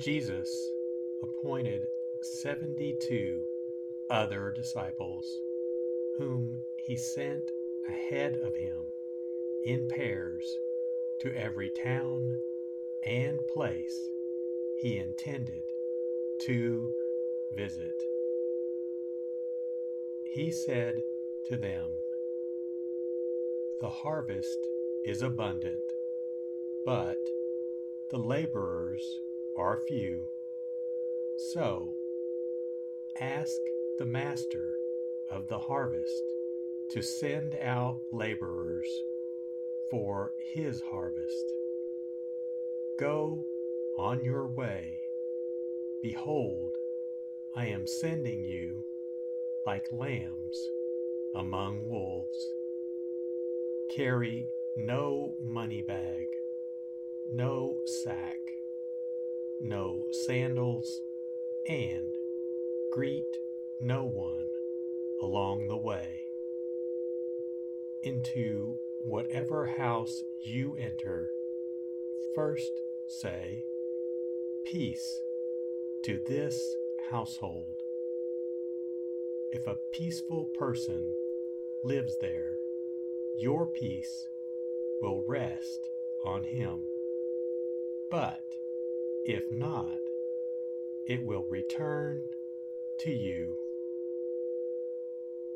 Jesus appointed 72 other disciples, whom he sent ahead of him in pairs to every town and place he intended to visit. He said to them, The harvest is abundant, but the laborers are few. So, ask the Master of the harvest to send out laborers for his harvest. Go on your way. Behold, I am sending you like lambs among wolves. Carry no money bag, no sack no sandals, and greet no one along the way. Into whatever house you enter, first say, Peace to this household. If a peaceful person lives there, your peace will rest on him. But if not, it will return to you.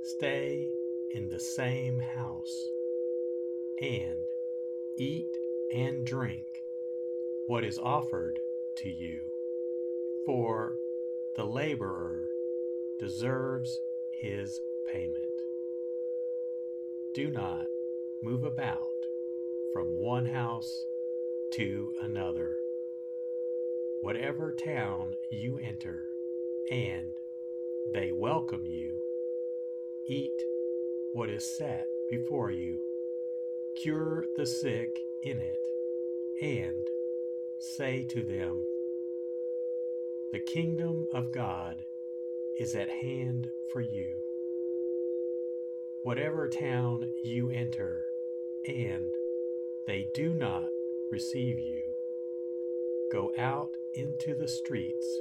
Stay in the same house and eat and drink what is offered to you, for the laborer deserves his payment. Do not move about from one house to another. Whatever town you enter, and they welcome you, eat what is set before you, cure the sick in it, and say to them, The kingdom of God is at hand for you. Whatever town you enter, and they do not receive you, go out into the streets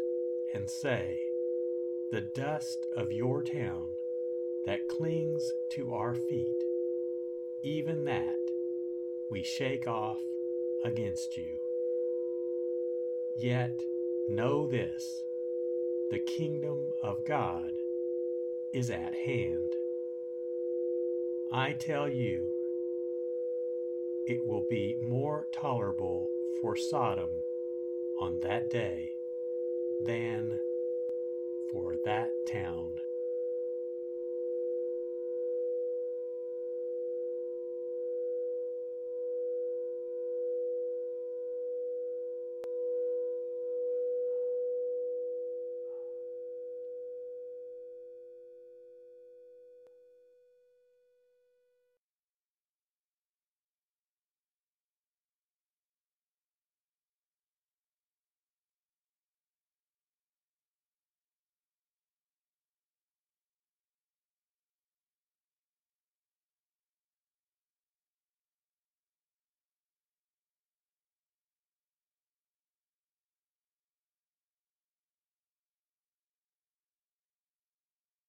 and say, The dust of your town that clings to our feet, even that we shake off against you. Yet know this the kingdom of God is at hand. I tell you, it will be more tolerable for Sodom on that day than for that town.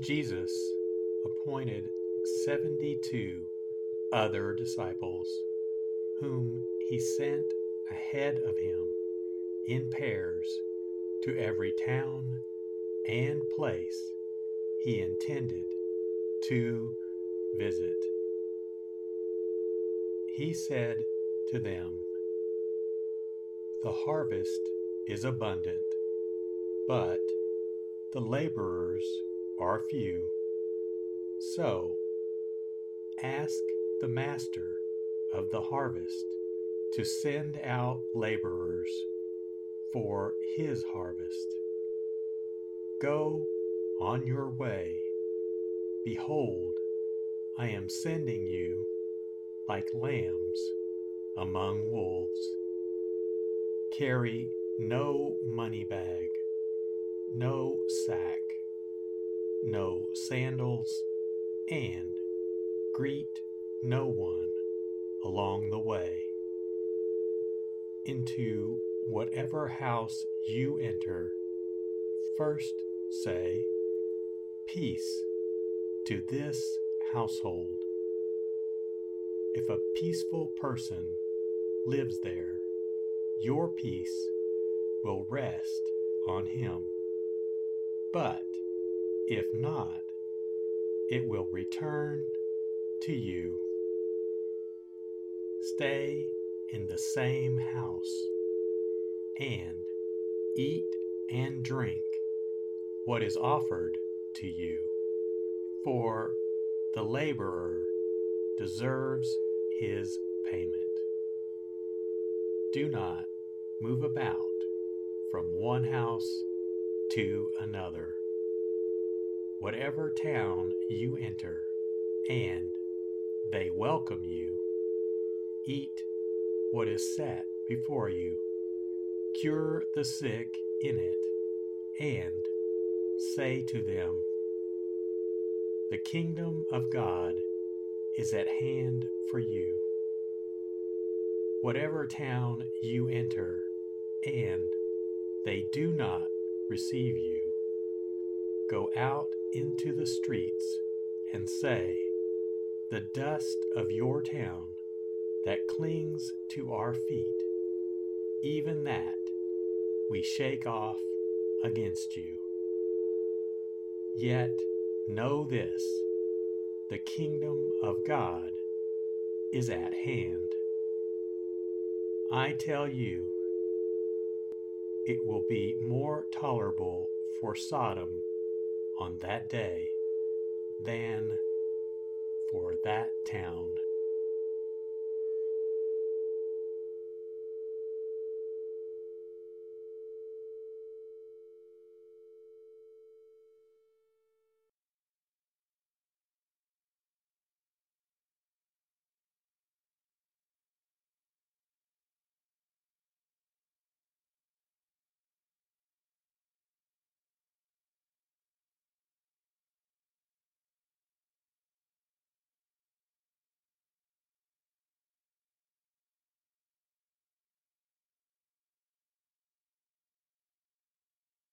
Jesus appointed 72 other disciples, whom he sent ahead of him in pairs to every town and place he intended to visit. He said to them, The harvest is abundant, but the laborers are few. So, ask the master of the harvest to send out laborers for his harvest. Go on your way. Behold, I am sending you like lambs among wolves. Carry no money bag, no sack no sandals, and greet no one along the way. Into whatever house you enter, first say, Peace to this household. If a peaceful person lives there, your peace will rest on him. But if not, it will return to you. Stay in the same house and eat and drink what is offered to you. for the laborer deserves his payment. Do not move about from one house to another. Whatever town you enter, and they welcome you, eat what is set before you, cure the sick in it, and say to them, The kingdom of God is at hand for you. Whatever town you enter, and they do not receive you, go out into the streets and say, The dust of your town that clings to our feet, even that we shake off against you. Yet know this the kingdom of God is at hand. I tell you, it will be more tolerable for Sodom on that day than for that town.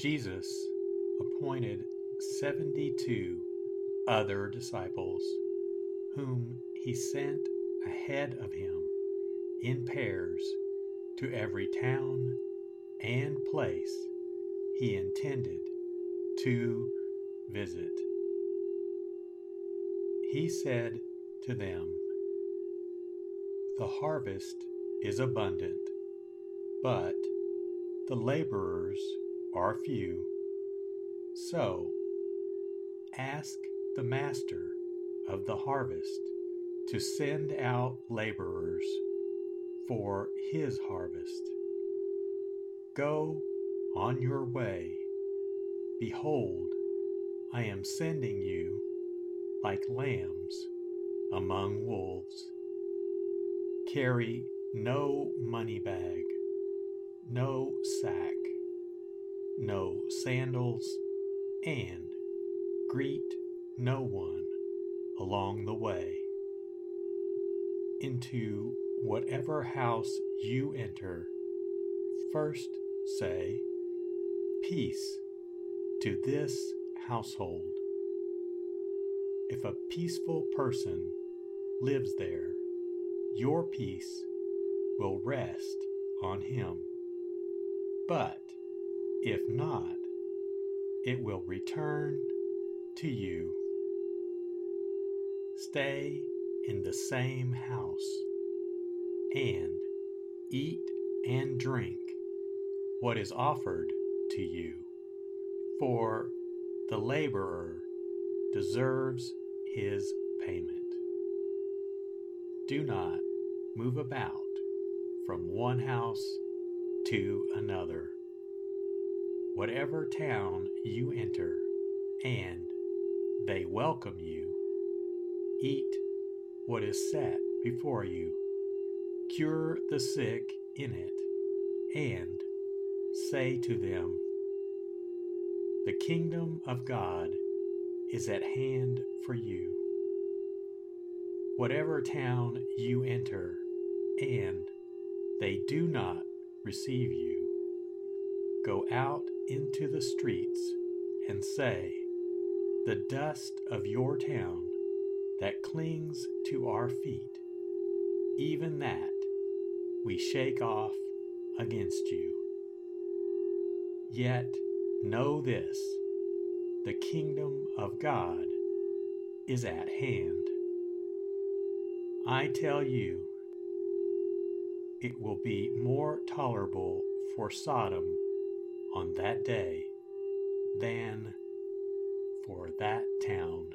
Jesus appointed 72 other disciples, whom he sent ahead of him in pairs to every town and place he intended to visit. He said to them, The harvest is abundant, but the laborers are few. So, ask the master of the harvest to send out laborers for his harvest. Go on your way. Behold, I am sending you like lambs among wolves. Carry no money bag, no sack no sandals, and greet no one along the way. Into whatever house you enter, first say, Peace to this household. If a peaceful person lives there, your peace will rest on him. But if not, it will return to you. Stay in the same house and eat and drink what is offered to you, for the laborer deserves his payment. Do not move about from one house to another. Whatever town you enter, and they welcome you, eat what is set before you, cure the sick in it, and say to them, The kingdom of God is at hand for you. Whatever town you enter, and they do not receive you, go out into the streets and say, The dust of your town that clings to our feet, even that we shake off against you. Yet know this the kingdom of God is at hand. I tell you, it will be more tolerable for Sodom on that day than for that town.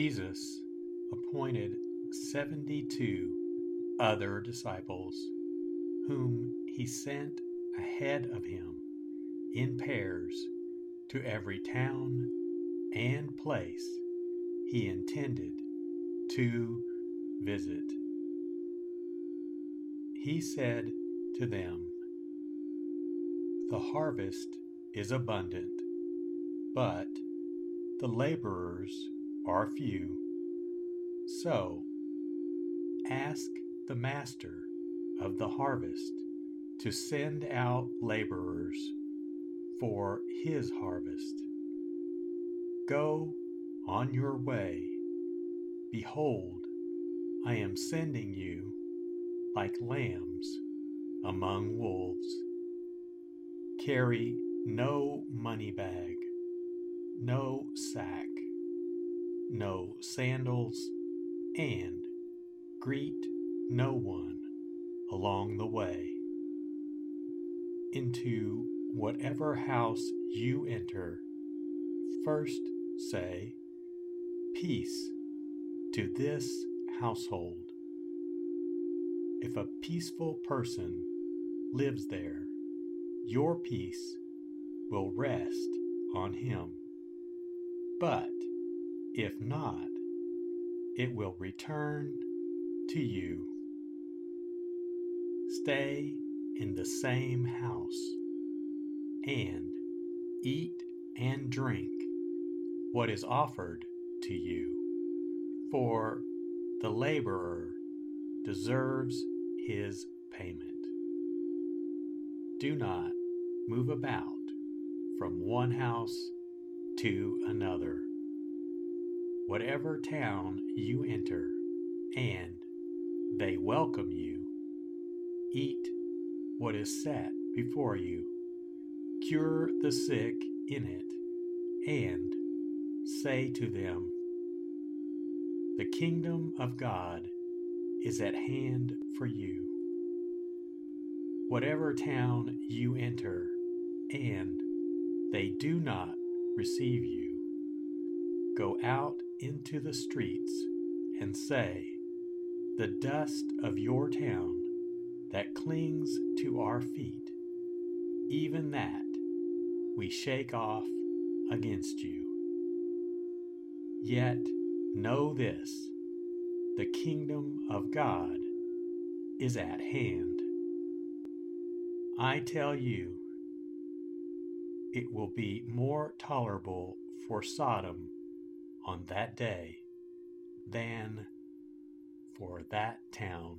Jesus appointed 72 other disciples, whom he sent ahead of him in pairs to every town and place he intended to visit. He said to them, The harvest is abundant, but the laborers are few. So, ask the master of the harvest to send out laborers for his harvest. Go on your way. Behold, I am sending you like lambs among wolves. Carry no money bag, no sack no sandals, and greet no one along the way. Into whatever house you enter, first say, Peace to this household. If a peaceful person lives there, your peace will rest on him. But if not, it will return to you. Stay in the same house, and Eat and drink what is offered to you, for the laborer deserves his payment. Do not move about from one house to another. Whatever town you enter, and they welcome you, eat what is set before you, cure the sick in it, and say to them, The kingdom of God is at hand for you. Whatever town you enter, and they do not receive you, go out into the streets and say, The dust of your town that clings to our feet, even that we shake off against you. Yet know this the kingdom of God is at hand. I tell you, it will be more tolerable for Sodom on that day than for that town.